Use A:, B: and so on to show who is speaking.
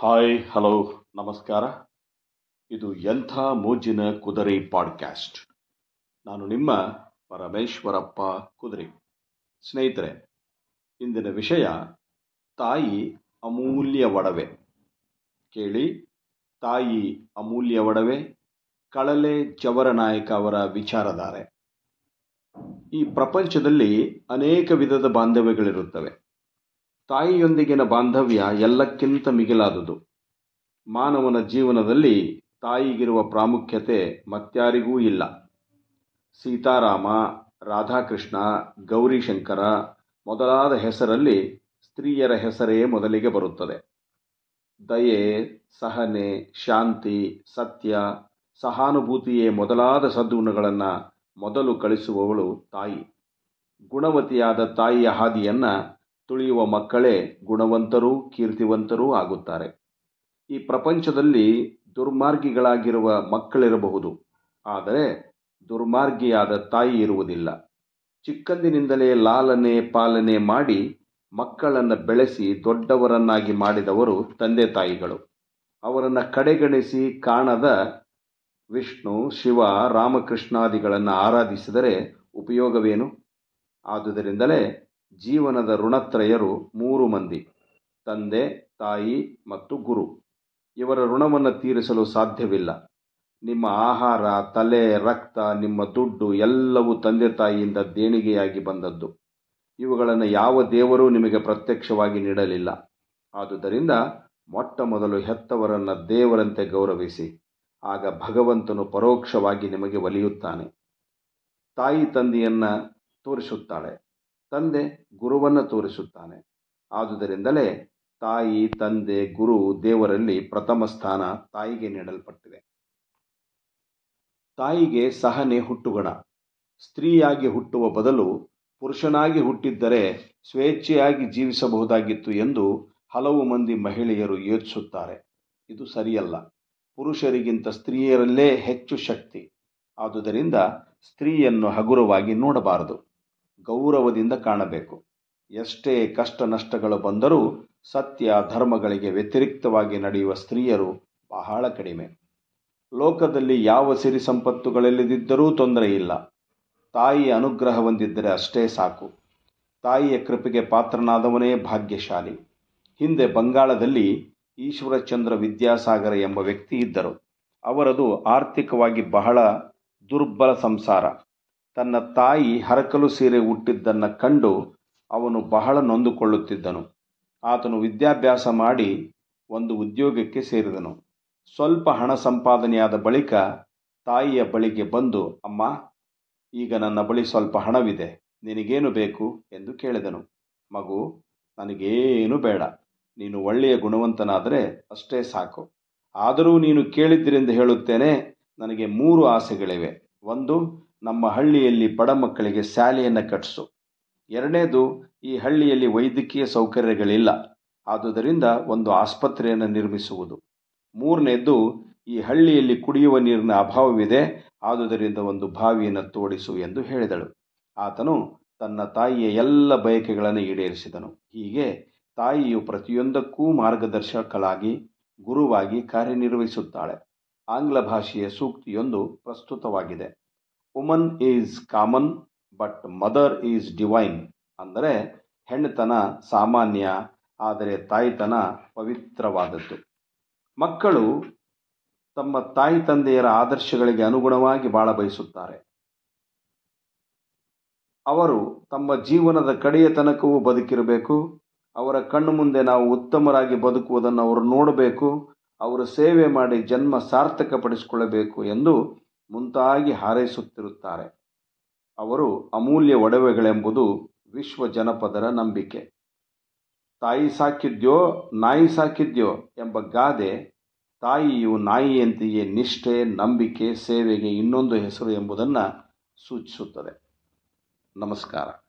A: Hi hello ನಮಸ್ಕಾರ. ಇದು ಎಂಥ ಮೋಜಿನ ಕುದುರೆ ಪಾಡ್ಕ್ಯಾಸ್ಟ್ ನಾನು ನಿಮ್ಮ ಪರಮೇಶ್ವರಪ್ಪ ಕುದುರೆ. ಸ್ನೇಹಿತರೆ, ಇಂದಿನ ವಿಷಯ, ತಾಯಿ ಅಮೂಲ್ಯ ಒಡವೆ. ಕೇಳಿ, ತಾಯಿ ಅಮೂಲ್ಯ ಒಡವೆ, ಕಳಲೆ ಜವರನಾಯಕ ಅವರ ವಿಚಾರಧಾರೆ. ಈ ಪ್ರಪಂಚದಲ್ಲಿ ಅನೇಕ ವಿಧದ ಬಾಂಧವ್ಯಗಳಿರುತ್ತವೆ. ತಾಯಿಯೊಂದಿಗಿನ ಬಾಂಧವ್ಯ ಎಲ್ಲಕ್ಕಿಂತ ಮಿಗಿಲಾದುದು. ಮಾನವನ ಜೀವನದಲ್ಲಿ ತಾಯಿಗಿರುವ ಪ್ರಾಮುಖ್ಯತೆ ಮತ್ಯಾರಿಗೂ ಇಲ್ಲ. ಸೀತಾರಾಮ, ರಾಧಾಕೃಷ್ಣ, ಗೌರಿಶಂಕರ ಮೊದಲಾದ ಹೆಸರಲ್ಲಿ ಸ್ತ್ರೀಯರ ಹೆಸರೇ ಮೊದಲಿಗೆ ಬರುತ್ತದೆ. ದಯೆ, ಸಹನೆ, ಶಾಂತಿ, ಸತ್ಯ, ಸಹಾನುಭೂತಿಯೇ ಮೊದಲಾದ ಸದ್ಗುಣಗಳನ್ನು ಮೊದಲು ಕಳಿಸುವವಳು ತಾಯಿ. ಗುಣವತಿಯಾದ ತಾಯಿಯ ಹಾದಿಯನ್ನು ತುಳಿಯುವ ಮಕ್ಕಳೇ ಗುಣವಂತರೂ, ಕೀರ್ತಿವಂತರೂ ಆಗುತ್ತಾರೆ. ಈ ಪ್ರಪಂಚದಲ್ಲಿ ದುರ್ಮಾರ್ಗಿಗಳಾಗಿರುವ ಮಕ್ಕಳಿರಬಹುದು. ಆದರೆ ದುರ್ಮಾರ್ಗಿಯಾದ ತಾಯಿ ಇರುವುದಿಲ್ಲ. ಚಿಕ್ಕಂದಿನಿಂದಲೇ ಲಾಲನೆ ಪಾಲನೆ ಮಾಡಿ ಮಕ್ಕಳನ್ನು ಬೆಳೆಸಿ ದೊಡ್ಡವರನ್ನಾಗಿ ಮಾಡಿದವರು ತಂದೆ ತಾಯಿಗಳು. ಅವರನ್ನು ಕಡೆಗಣಿಸಿ ಕಾಣದ ವಿಷ್ಣು, ಶಿವ, ರಾಮಕೃಷ್ಣಾದಿಗಳನ್ನು ಆರಾಧಿಸಿದರೆ ಉಪಯೋಗವೇನು? ಆದುದರಿಂದಲೇ ಜೀವನದ ಋಣತ್ರಯರು ಮೂರು ಮಂದಿ, ತಂದೆ, ತಾಯಿ ಮತ್ತು ಗುರು. ಇವರ ಋಣವನ್ನು ತೀರಿಸಲು ಸಾಧ್ಯವಿಲ್ಲ. ನಿಮ್ಮ ಆಹಾರ, ತಲೆ, ರಕ್ತ, ನಿಮ್ಮ ದುಡ್ಡು ಎಲ್ಲವೂ ತಂದೆ ತಾಯಿಯಿಂದ ದೇಣಿಗೆಯಾಗಿ ಬಂದದ್ದು. ಇವುಗಳನ್ನು ಯಾವ ದೇವರೂ ನಿಮಗೆ ಪ್ರತ್ಯಕ್ಷವಾಗಿ ನೀಡಲಿಲ್ಲ. ಆದುದರಿಂದ ಮೊಟ್ಟ ಮೊದಲು ಹೆತ್ತವರನ್ನು ದೇವರಂತೆ ಗೌರವಿಸಿ, ಆಗ ಭಗವಂತನು ಪರೋಕ್ಷವಾಗಿ ನಿಮಗೆ ಒಲಿಯುತ್ತಾನೆ. ತಾಯಿ ತಂದೆಯನ್ನು ತೋರಿಸುತ್ತಾಳೆ. ತಂದೆ ಗುರುವನ್ನು ತೋರಿಸುತ್ತಾನೆ. ಆದುದರಿಂದಲೇ ತಾಯಿ, ತಂದೆ, ಗುರು ದೇವರಲ್ಲಿ ಪ್ರಥಮ ಸ್ಥಾನ ತಾಯಿಗೆ ನೀಡಲ್ಪಟ್ಟಿದೆ. ತಾಯಿಗೆ ಸಹನೆ ಹುಟ್ಟುಗಣ. ಸ್ತ್ರೀಯಾಗಿ ಹುಟ್ಟುವ ಬದಲು ಪುರುಷನಾಗಿ ಹುಟ್ಟಿದ್ದರೆ ಸ್ವೇಚ್ಛೆಯಾಗಿ ಜೀವಿಸಬಹುದಾಗಿತ್ತು ಎಂದು ಹಲವು ಮಂದಿ ಮಹಿಳೆಯರು ಯೋಚಿಸುತ್ತಾರೆ. ಇದು ಸರಿಯಲ್ಲ. ಪುರುಷರಿಗಿಂತ ಸ್ತ್ರೀಯರಲ್ಲೇ ಹೆಚ್ಚು ಶಕ್ತಿ. ಆದುದರಿಂದ ಸ್ತ್ರೀಯನ್ನು ಹಗುರವಾಗಿ ನೋಡಬಾರದು. ಗೌರವದಿಂದ ಕಾಣಬೇಕು. ಎಷ್ಟೇ ಕಷ್ಟ ನಷ್ಟಗಳು ಬಂದರೂ ಸತ್ಯ ಧರ್ಮಗಳಿಗೆ ವ್ಯತಿರಿಕ್ತವಾಗಿ ನಡೆಯುವ ಸ್ತ್ರೀಯರು ಬಹಳ ಕಡಿಮೆ. ಲೋಕದಲ್ಲಿ ಯಾವ ಸಿರಿ ಸಂಪತ್ತುಗಳೆಲ್ಲದಿದ್ದರೂ ತೊಂದರೆ ಇಲ್ಲ. ತಾಯಿಯ ಅನುಗ್ರಹ ಹೊಂದಿದ್ದರೆ ಅಷ್ಟೇ ಸಾಕು. ತಾಯಿಯ ಕೃಪೆಗೆ ಪಾತ್ರನಾದವನೇ ಭಾಗ್ಯಶಾಲಿ. ಹಿಂದೆ ಬಂಗಾಳದಲ್ಲಿ ಈಶ್ವರಚಂದ್ರ ವಿದ್ಯಾಸಾಗರ ಎಂಬ ವ್ಯಕ್ತಿ ಇದ್ದರು. ಅವರದು ಆರ್ಥಿಕವಾಗಿ ಬಹಳ ದುರ್ಬಲ ಸಂಸಾರ. ತನ್ನ ತಾಯಿ ಹರಕಲು ಸೀರೆ ಹುಟ್ಟಿದ್ದನ್ನು ಕಂಡು ಅವನು ಬಹಳ ನೊಂದುಕೊಳ್ಳುತ್ತಿದ್ದನು. ಆತನು ವಿದ್ಯಾಭ್ಯಾಸ ಮಾಡಿ ಒಂದು ಉದ್ಯೋಗಕ್ಕೆ ಸೇರಿದನು. ಸ್ವಲ್ಪ ಹಣ ಸಂಪಾದನೆಯಾದ ಬಳಿಕ ತಾಯಿಯ ಬಳಿಗೆ ಬಂದು, ಅಮ್ಮ, ಈಗ ನನ್ನ ಬಳಿ ಸ್ವಲ್ಪ ಹಣವಿದೆ, ನಿನಗೇನು ಬೇಕು? ಎಂದು ಕೇಳಿದನು. ಮಗು, ನನಗೇನು ಬೇಡ, ನೀನು ಒಳ್ಳೆಯ ಗುಣವಂತನಾದರೆ ಅಷ್ಟೇ ಸಾಕು. ಆದರೂ ನೀನು ಕೇಳಿದ್ದರಿಂದ ಹೇಳುತ್ತೇನೆ, ನನಗೆ ಮೂರು ಆಸೆಗಳಿವೆ. ಒಂದು ನಮ್ಮ ಹಳ್ಳಿಯಲ್ಲಿ ಬಡ ಮಕ್ಕಳಿಗೆ ಶಾಲೆಯನ್ನು ಕಟ್ಟಿಸು ಎರಡನೇದು, ಈ ಹಳ್ಳಿಯಲ್ಲಿ ವೈದ್ಯಕೀಯ ಸೌಕರ್ಯಗಳಿಲ್ಲ. ಆದುದರಿಂದ ಒಂದು ಆಸ್ಪತ್ರೆಯನ್ನು ನಿರ್ಮಿಸುವುದು. ಮೂರನೇದ್ದು ಈ ಹಳ್ಳಿಯಲ್ಲಿ ಕುಡಿಯುವ ನೀರಿನ ಅಭಾವವಿದೆ. ಆದುದರಿಂದ ಒಂದು ಬಾವಿಯನ್ನು ತೋಡಿಸು ಎಂದು ಹೇಳಿದಳು. ಆತನು ತನ್ನ ತಾಯಿಯ ಎಲ್ಲ ಬಯಕೆಗಳನ್ನು ಈಡೇರಿಸಿದನು. ಹೀಗೆ ತಾಯಿಯು ಪ್ರತಿಯೊಂದಕ್ಕೂ ಮಾರ್ಗದರ್ಶಕಳಾಗಿ, ಗುರುವಾಗಿ ಕಾರ್ಯನಿರ್ವಹಿಸುತ್ತಾಳೆ. ಆಂಗ್ಲ ಭಾಷೆಯ ಸೂಕ್ತಿಯೊಂದು ಪ್ರಸ್ತುತವಾಗಿದೆ. Woman is common but mother is divine ಅಂದರೆ ಹೆಣ್ಣುತನ ಸಾಮಾನ್ಯ, ಆದರೆ ತಾಯಿತನ ಪವಿತ್ರವಾದದ್ದು. ಮಕ್ಕಳು ತಮ್ಮ ತಾಯಿ ತಂದೆಯರ ಆದರ್ಶಗಳಿಗೆ ಅನುಗುಣವಾಗಿ ಬಾಳ ಬಯಸುತ್ತಾರೆ. ಅವರು ತಮ್ಮ ಜೀವನದ ಕಡೆಯ ತನಕವೂ ಬದುಕಿರಬೇಕು. ಅವರ ಕಣ್ಣು ಮುಂದೆ ನಾವು ಉತ್ತಮರಾಗಿ ಬದುಕುವುದನ್ನು ಅವರು ನೋಡಬೇಕು. ಅವರು ಸೇವೆ ಮಾಡಿ ಜನ್ಮ ಸಾರ್ಥಕಪಡಿಸಿಕೊಳ್ಳಬೇಕು ಎಂದು ಮುಂತಾಗಿ ಹಾರೈಸುತ್ತಿರುತ್ತಾರೆ. ಅವರು ಅಮೂಲ್ಯ ಒಡವೆಗಳೆಂಬುದು ವಿಶ್ವ ಜನಪದರ ನಂಬಿಕೆ. ತಾಯಿ ಸಾಕಿದ್ಯೋ, ನಾಯಿ ಸಾಕಿದ್ಯೋ ಎಂಬ ಗಾದೆ ತಾಯಿಯು ನಾಯಿಯಂತೆಯೇ ನಿಷ್ಠೆ, ನಂಬಿಕೆ, ಸೇವೆಗೆ ಇನ್ನೊಂದು ಹೆಸರು ಎಂಬುದನ್ನು ಸೂಚಿಸುತ್ತದೆ. ನಮಸ್ಕಾರ.